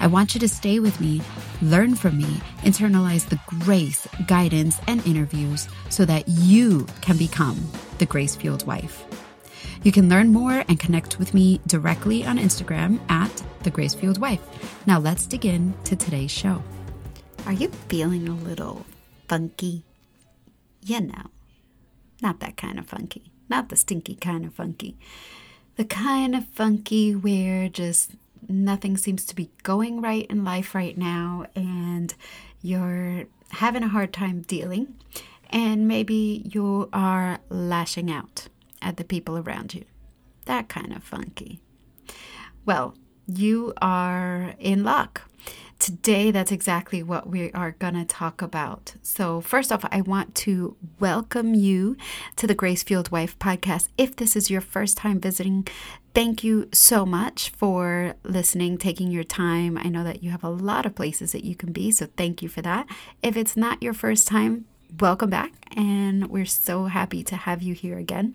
I want you to stay with me, learn from me, internalize the grace, guidance, and interviews so that you can become the grace fueled wife. You can learn more and connect with me directly on Instagram at the Grace Fueled Wife. Now let's dig in to today's show. Are you feeling a little funky? You know, not that kind of funky, not the stinky kind of funky. The kind of funky where just nothing seems to be going right in life right now and you're having a hard time dealing, and maybe you are lashing out at the people around you. That kind of funky. Well, you are in luck. Today, that's exactly what we are going to talk about. So, first off, I want to welcome you to the Grace Fueled Wife podcast. If this is your first time visiting, thank you so much for listening, taking your time. I know that you have a lot of places that you can be, so thank you for that. If it's not your first time, welcome back, and we're so happy to have you here again.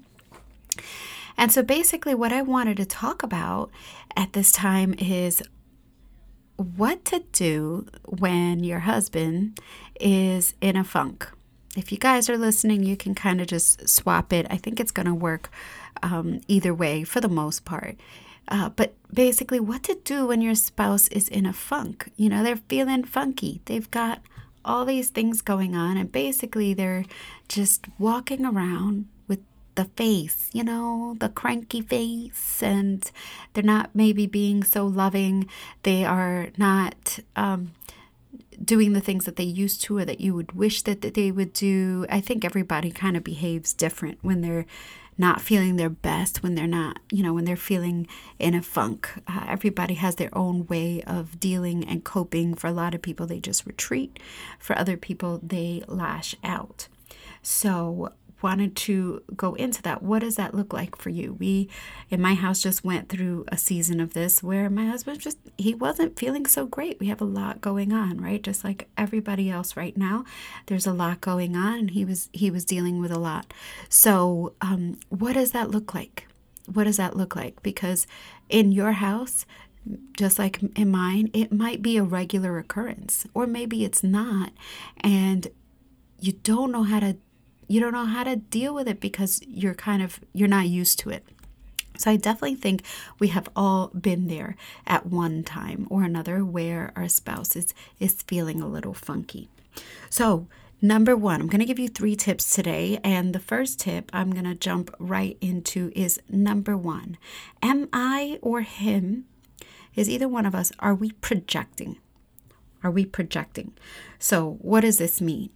And so, basically, what I wanted to talk about at this time is what to do when your husband is in a funk. If you guys are listening, you can kind of just swap it. I think it's going to work um, either way for the most part. Uh, but basically, what to do when your spouse is in a funk. You know, they're feeling funky. They've got all these things going on, and basically, they're just walking around the face, you know, the cranky face, and they're not maybe being so loving. They are not um, doing the things that they used to or that you would wish that, that they would do. I think everybody kind of behaves different when they're not feeling their best, when they're not, you know, when they're feeling in a funk. Uh, everybody has their own way of dealing and coping. For a lot of people, they just retreat. For other people, they lash out. So, wanted to go into that. What does that look like for you? We in my house just went through a season of this where my husband just he wasn't feeling so great. We have a lot going on, right? Just like everybody else right now, there's a lot going on and he was he was dealing with a lot. So, um, what does that look like? What does that look like? Because in your house, just like in mine, it might be a regular occurrence, or maybe it's not. And you don't know how to you don't know how to deal with it because you're kind of you're not used to it. So I definitely think we have all been there at one time or another where our spouse is, is feeling a little funky. So Number one, I'm going to give you three tips today. And the first tip I'm going to jump right into is number one Am I or him, is either one of us, are we projecting? Are we projecting? So, what does this mean?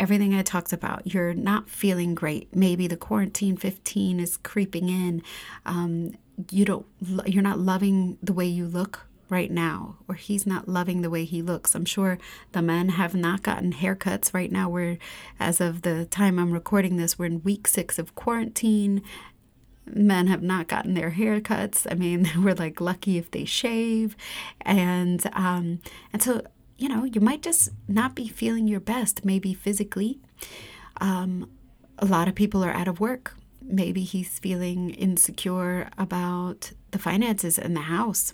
Everything I talked about. You're not feeling great. Maybe the quarantine 15 is creeping in. Um, you don't. You're not loving the way you look right now, or he's not loving the way he looks. I'm sure the men have not gotten haircuts right now. We're, as of the time I'm recording this, we're in week six of quarantine. Men have not gotten their haircuts. I mean, we're like lucky if they shave, and um, and so you know, you might just not be feeling your best, maybe physically. Um, a lot of people are out of work. Maybe he's feeling insecure about the finances in the house.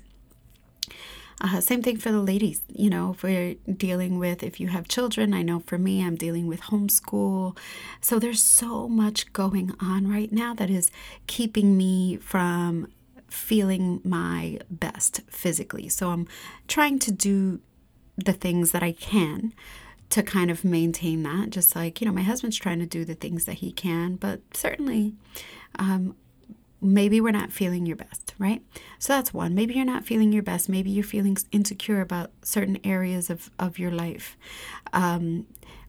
Uh, same thing for the ladies. You know, if we're dealing with, if you have children, I know for me, I'm dealing with homeschool. So there's so much going on right now that is keeping me from feeling my best physically. So I'm trying to do the things that I can to kind of maintain that. Just like, you know, my husband's trying to do the things that he can, but certainly um, maybe we're not feeling your best, right? So that's one. Maybe you're not feeling your best. Maybe you're feeling insecure about certain areas of, of your life. Um,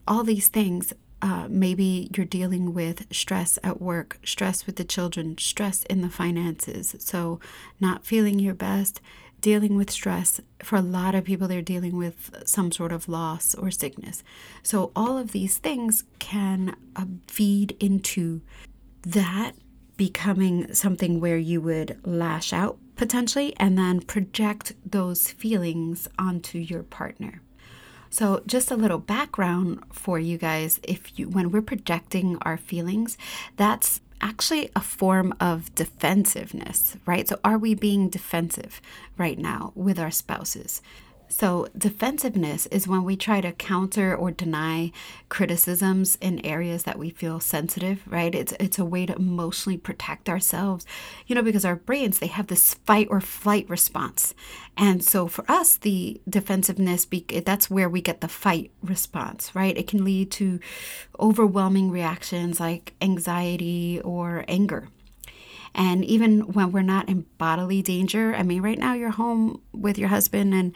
all these things. Uh, maybe you're dealing with stress at work, stress with the children, stress in the finances. So, not feeling your best, dealing with stress. For a lot of people, they're dealing with some sort of loss or sickness. So, all of these things can uh, feed into that becoming something where you would lash out potentially and then project those feelings onto your partner. So, just a little background for you guys if you when we're projecting our feelings, that's actually a form of defensiveness, right? So, are we being defensive right now with our spouses? So, defensiveness is when we try to counter or deny criticisms in areas that we feel sensitive, right? It's it's a way to emotionally protect ourselves. You know, because our brains, they have this fight or flight response. And so for us, the defensiveness that's where we get the fight response, right? It can lead to overwhelming reactions like anxiety or anger. And even when we're not in bodily danger, I mean, right now you're home with your husband and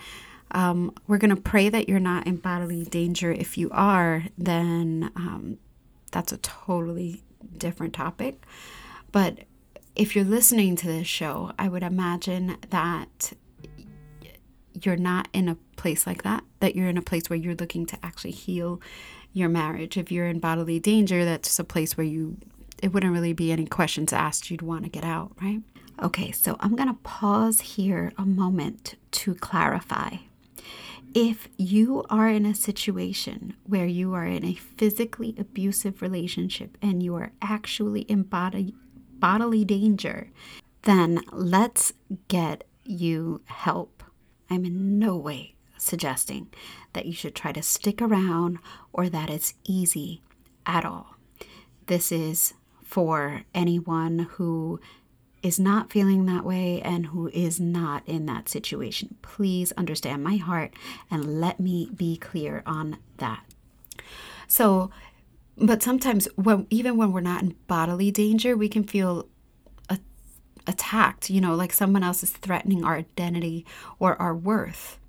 um, we're going to pray that you're not in bodily danger. If you are, then um, that's a totally different topic. But if you're listening to this show, I would imagine that you're not in a place like that, that you're in a place where you're looking to actually heal your marriage. If you're in bodily danger, that's a place where you it wouldn't really be any questions asked. You'd want to get out, right? Okay, so I'm going to pause here a moment to clarify if you are in a situation where you are in a physically abusive relationship and you are actually in body, bodily danger, then let's get you help. I'm in no way suggesting that you should try to stick around or that it's easy at all. This is for anyone who is not feeling that way and who is not in that situation. Please understand my heart and let me be clear on that. So, but sometimes when even when we're not in bodily danger, we can feel a, attacked, you know, like someone else is threatening our identity or our worth.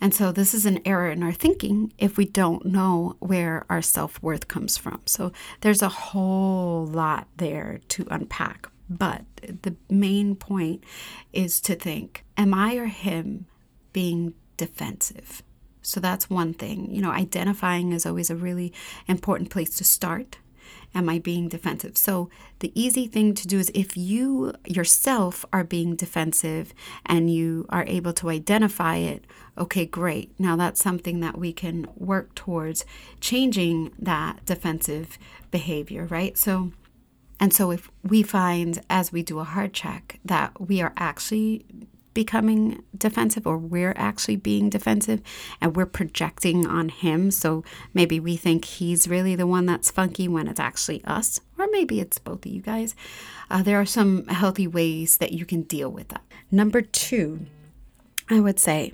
And so, this is an error in our thinking if we don't know where our self worth comes from. So, there's a whole lot there to unpack. But the main point is to think, am I or him being defensive? So that's one thing. You know, identifying is always a really important place to start. Am I being defensive? So, the easy thing to do is if you yourself are being defensive and you are able to identify it, okay, great. Now that's something that we can work towards changing that defensive behavior, right? So, and so, if we find as we do a heart check that we are actually becoming defensive or we're actually being defensive and we're projecting on him, so maybe we think he's really the one that's funky when it's actually us, or maybe it's both of you guys, uh, there are some healthy ways that you can deal with that. Number two, I would say,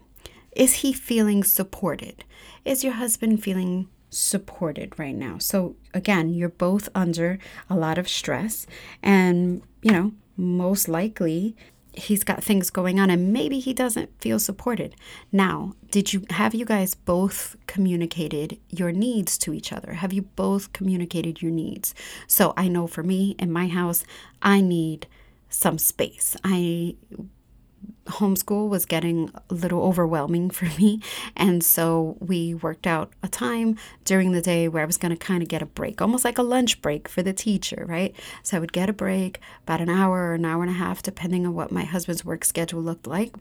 is he feeling supported? Is your husband feeling supported right now. So, again, you're both under a lot of stress, and you know, most likely he's got things going on and maybe he doesn't feel supported. Now, did you have you guys both communicated your needs to each other? Have you both communicated your needs? So, I know for me in my house, I need some space. I homeschool was getting a little overwhelming for me. And so we worked out a time during the day where I was going to kind of get a break, almost like a lunch break for the teacher, right? So I would get a break about an hour or an hour and a half, depending on what my husband's work schedule looked like.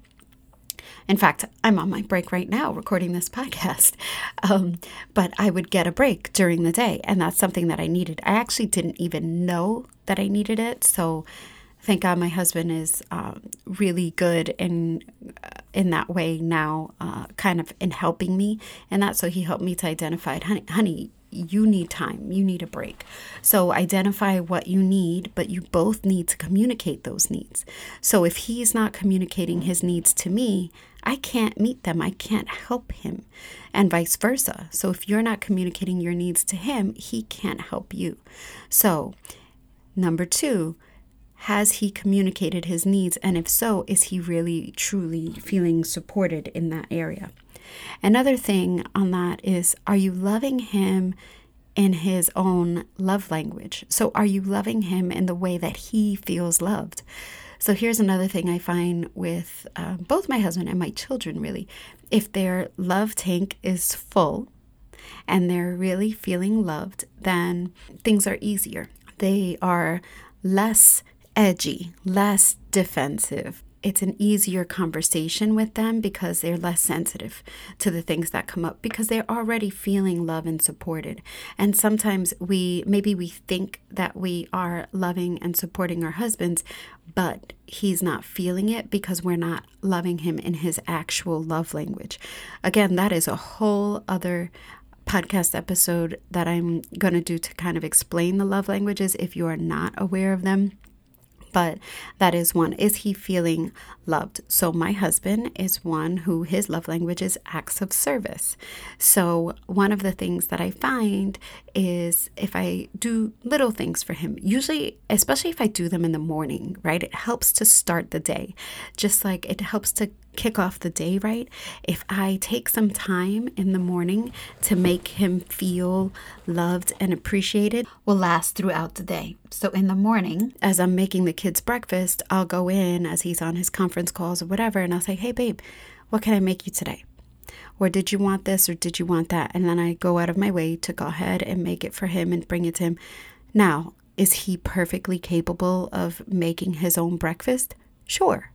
In fact, I'm on my break right now recording this podcast. Um, but I would get a break during the day, and that's something that I needed. I actually didn't even know that I needed it. So thank God my husband is um, really good in in that way now, uh, kind of in helping me and that. So he helped me to identify, honey, honey, you need time, you need a break. So identify what you need, but you both need to communicate those needs. So if he's not communicating his needs to me, I can't meet them. I can't help him, and vice versa. So if you're not communicating your needs to him, he can't help you. So, number two, has he communicated his needs? And if so, is he really truly feeling supported in that area? Another thing on that is are you loving him in his own love language? So, are you loving him in the way that he feels loved? So, here's another thing I find with uh, both my husband and my children really. If their love tank is full and they're really feeling loved, then things are easier. They are less edgy, less defensive. It's an easier conversation with them because they're less sensitive to the things that come up because they're already feeling love and supported. And sometimes we maybe we think that we are loving and supporting our husbands, but he's not feeling it because we're not loving him in his actual love language. Again, that is a whole other podcast episode that I'm going to do to kind of explain the love languages if you are not aware of them but that is one. Is he feeling loved? So, my husband is one who his love language is acts of service. So, one of the things that I find is if I do little things for him, usually, especially if I do them in the morning, right, it helps to start the day. Just like it helps to kick off the day right, if I take some time in the morning to make him feel loved and appreciated, will last throughout the day. So in the morning, as I'm making the kids breakfast, I'll go in as he's on his conference calls or whatever, and I'll say, Hey, babe, what can I make you today? Or did you want this or did you want that? And then I go out of my way to go ahead and make it for him and bring it to him. Now, is he perfectly capable of making his own breakfast? Sure.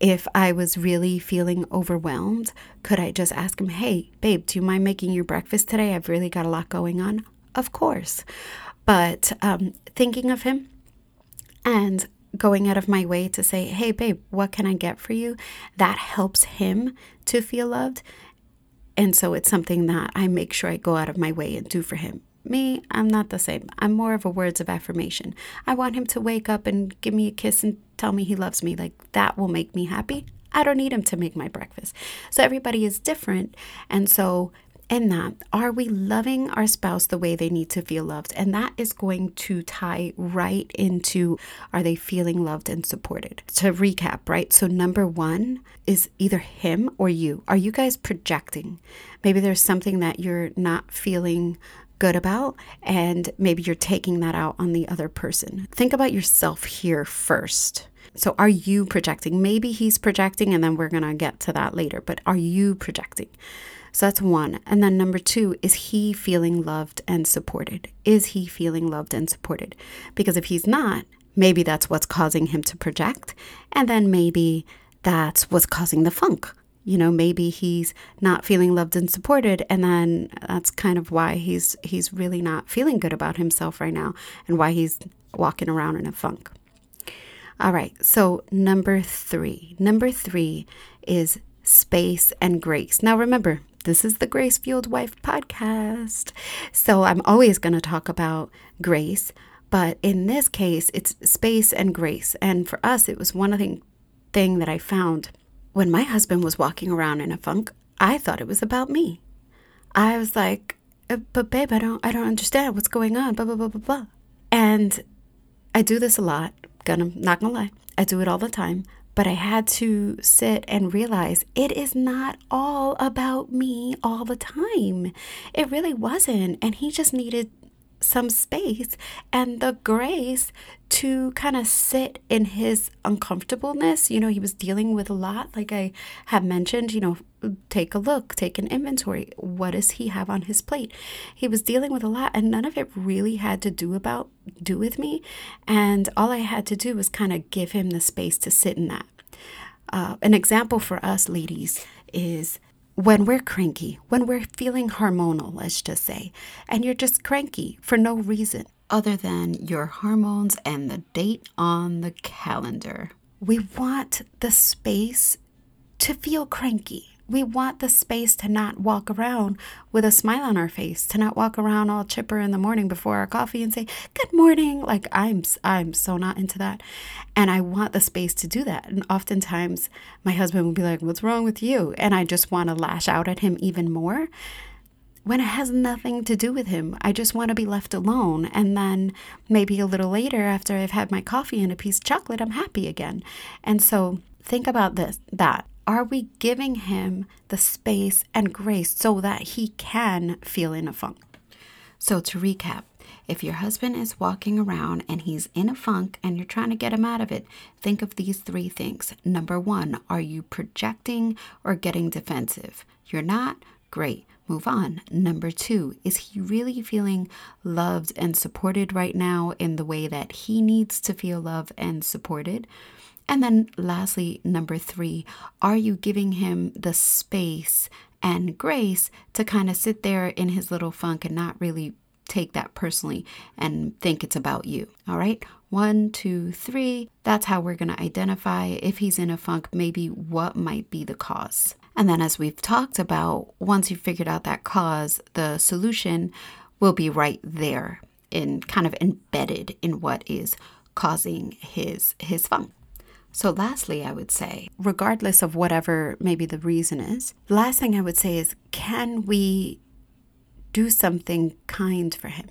If I was really feeling overwhelmed, could I just ask him, hey, babe, do you mind making your breakfast today? I've really got a lot going on. Of course. But um, thinking of him and going out of my way to say, hey, babe, what can I get for you? That helps him to feel loved. And so it's something that I make sure I go out of my way and do for him. Me, I'm not the same. I'm more of a words of affirmation. I want him to wake up and give me a kiss and tell me he loves me. Like that will make me happy. I don't need him to make my breakfast. So everybody is different. And so in that, are we loving our spouse the way they need to feel loved? And that is going to tie right into are they feeling loved and supported? To recap, right? So, number one is either him or you. Are you guys projecting? Maybe there's something that you're not feeling good about, and maybe you're taking that out on the other person. Think about yourself here first. So, are you projecting? Maybe he's projecting, and then we're going to get to that later, but are you projecting? So that's one. And then number two, is he feeling loved and supported? Is he feeling loved and supported? Because if he's not, maybe that's what's causing him to project. And then maybe that's what's causing the funk you know maybe he's not feeling loved and supported and then that's kind of why he's he's really not feeling good about himself right now and why he's walking around in a funk all right so number 3 number 3 is space and grace now remember this is the Grace Fueled Wife podcast. So I'm always going to talk about grace, but in this case, it's space and grace. And for us, it was one the thing that I found when my husband was walking around in a funk, I thought it was about me. I was like, uh, but babe, I don't I don't understand what's going on, blah blah blah blah blah. And I do this a lot, gonna not gonna lie. I do it all the time. But I had to sit and realize it is not all about me all the time. It really wasn't. And he just needed some space and the grace to kind of sit in his uncomfortableness. You know, he was dealing with a lot, like I have mentioned, you know, take a look, take an inventory. What does he have on his plate? He was dealing with a lot and none of it really had to do about do with me. And all I had to do was kind of give him the space to sit in that. Uh, an example for us ladies is when we're cranky, when we're feeling hormonal, let's just say, and you're just cranky for no reason other than your hormones and the date on the calendar. We want the space to feel cranky. We want the space to not walk around with a smile on our face, to not walk around all chipper in the morning before our coffee and say, "Good morning." Like I'm I'm so not into that. And I want the space to do that. And oftentimes my husband will be like, "What's wrong with you?" And I just want to lash out at him even more when it has nothing to do with him. I just want to be left alone. And then maybe a little later, after I've had my coffee and a piece of chocolate, I'm happy again. And so think about this that. Are we giving him the space and grace so that he can feel in a funk? So, to recap, if your husband is walking around and he's in a funk and you're trying to get him out of it, think of these three things. Number one, are you projecting or getting defensive? You're not? Great move on. Number two, is he really feeling loved and supported right now in the way that he needs to feel loved and supported? And then lastly, number three, are you giving him the space and grace to kind of sit there in his little funk and not really take that personally and think it's about you? All right. One, two, three. That's how we're going to identify if he's in a funk, maybe what might be the cause. And then, as we've talked about, once you've figured out that cause, the solution will be right there in kind of embedded in what is causing his his funk. So lastly, I would say, regardless of whatever maybe the reason is, the last thing I would say is can we do something kind for him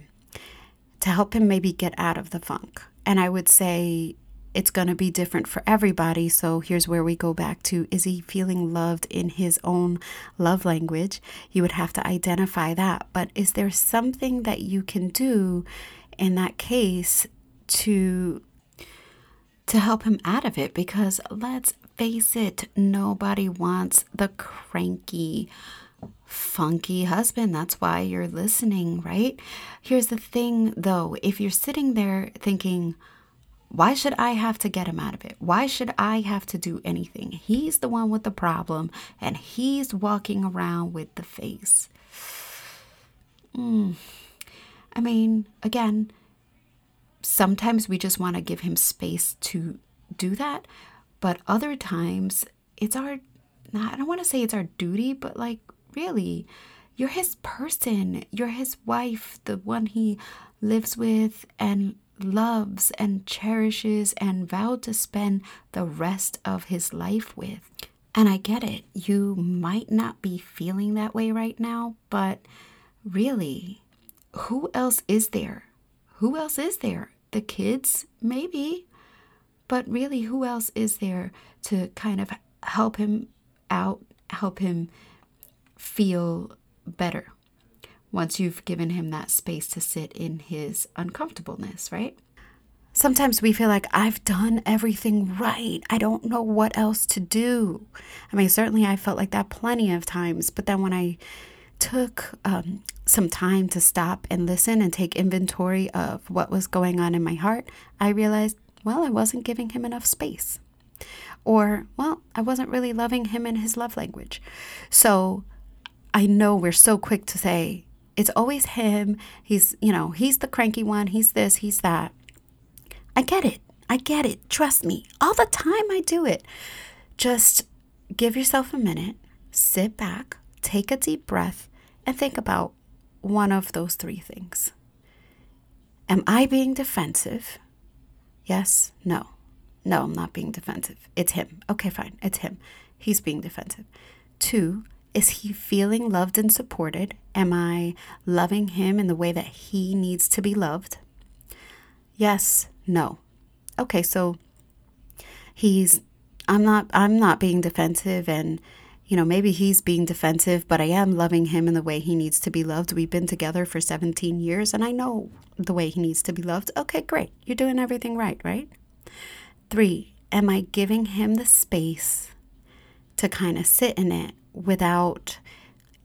to help him maybe get out of the funk? And I would say it's going to be different for everybody. So here's where we go back to is he feeling loved in his own love language? You would have to identify that. But is there something that you can do in that case to to help him out of it because let's face it, nobody wants the cranky funky husband. That's why you're listening, right? Here's the thing though, if you're sitting there thinking, why should I have to get him out of it? Why should I have to do anything? He's the one with the problem and he's walking around with the face. Mm. I mean, again, sometimes we just want to give him space to do that, but other times it's our, I don't want to say it's our duty, but like, really, you're his person. You're his wife, the one he lives with and loves and cherishes and vowed to spend the rest of his life with. And I get it. You might not be feeling that way right now, but really, who else is there? Who else is there? The kids, maybe. But really, who else is there to kind of help him out, help him feel better? once you've given him that space to sit in his uncomfortableness, right? Sometimes we feel like I've done everything right. I don't know what else to do. I mean, certainly I felt like that plenty of times, but then when I took um, some time to stop and listen and take inventory of what was going on in my heart, I realized, well, I wasn't giving him enough space. Or, well, I wasn't really loving him in his love language. So I know we're so quick to say, it's always him. He's, you know, he's the cranky one. He's this, he's that. I get it. I get it. Trust me. All the time I do it. Just give yourself a minute, sit back, take a deep breath, and think about one of those three things. Am I being defensive? Yes, no. No, I'm not being defensive. It's him. Okay, fine. It's him. He's being defensive. Two, is he feeling loved and supported? Am I loving him in the way that he needs to be loved? Yes, no. Okay, so he's I'm not I'm not being defensive and you know, maybe he's being defensive, but I am loving him in the way he needs to be loved. We've been together for 17 years and I know the way he needs to be loved. Okay, great. You're doing everything right, right? 3. Am I giving him the space to kind of sit in it without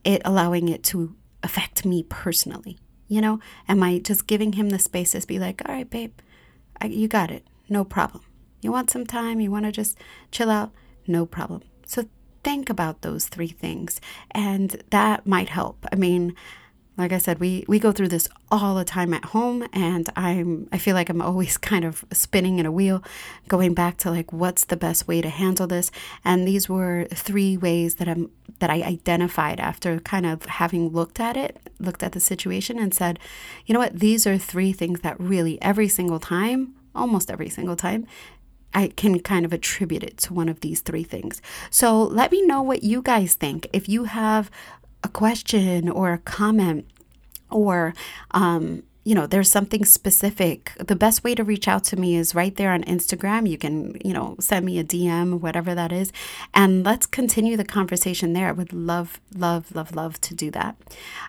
it allowing it to affect me personally? You know, am I just giving him the space to be like, all right, babe, I, you got it, no problem. You want some time, you want to just chill out, no problem. So think about those three things, and that might help. I mean, like I said, we we go through this all the time at home, and I'm I feel like I'm always kind of spinning in a wheel, going back to like what's the best way to handle this. And these were three ways that I'm that I identified after kind of having looked at it, looked at the situation, and said, you know what, these are three things that really every single time, almost every single time, I can kind of attribute it to one of these three things. So let me know what you guys think. If you have a question or a comment or um, you know, there's something specific, the best way to reach out to me is right there on Instagram. You can, you know, send me a DM, whatever that is, and let's continue the conversation there. I would love, love, love, love to do that.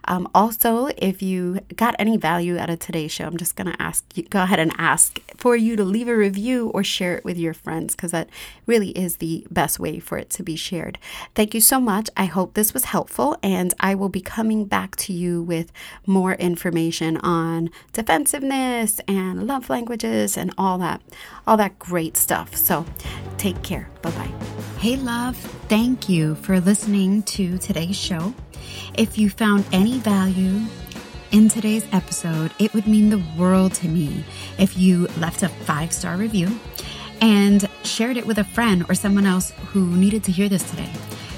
Um, also, if you got any value out of today's show, I'm just going to ask you, go ahead and ask for you to leave a review or share it with your friends because that really is the best way for it to be shared. Thank you so much. I hope this was helpful, and I will be coming back to you with more information on on defensiveness and love languages and all that, all that great stuff. So take care. Bye bye. Hey, love. Thank you for listening to today's show. If you found any value in today's episode, it would mean the world to me if you left a five star review and shared it with a friend or someone else who needed to hear this today.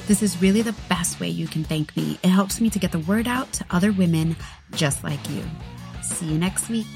This is really the best way you can thank me. It helps me to get the word out to other women just like you. See you next week.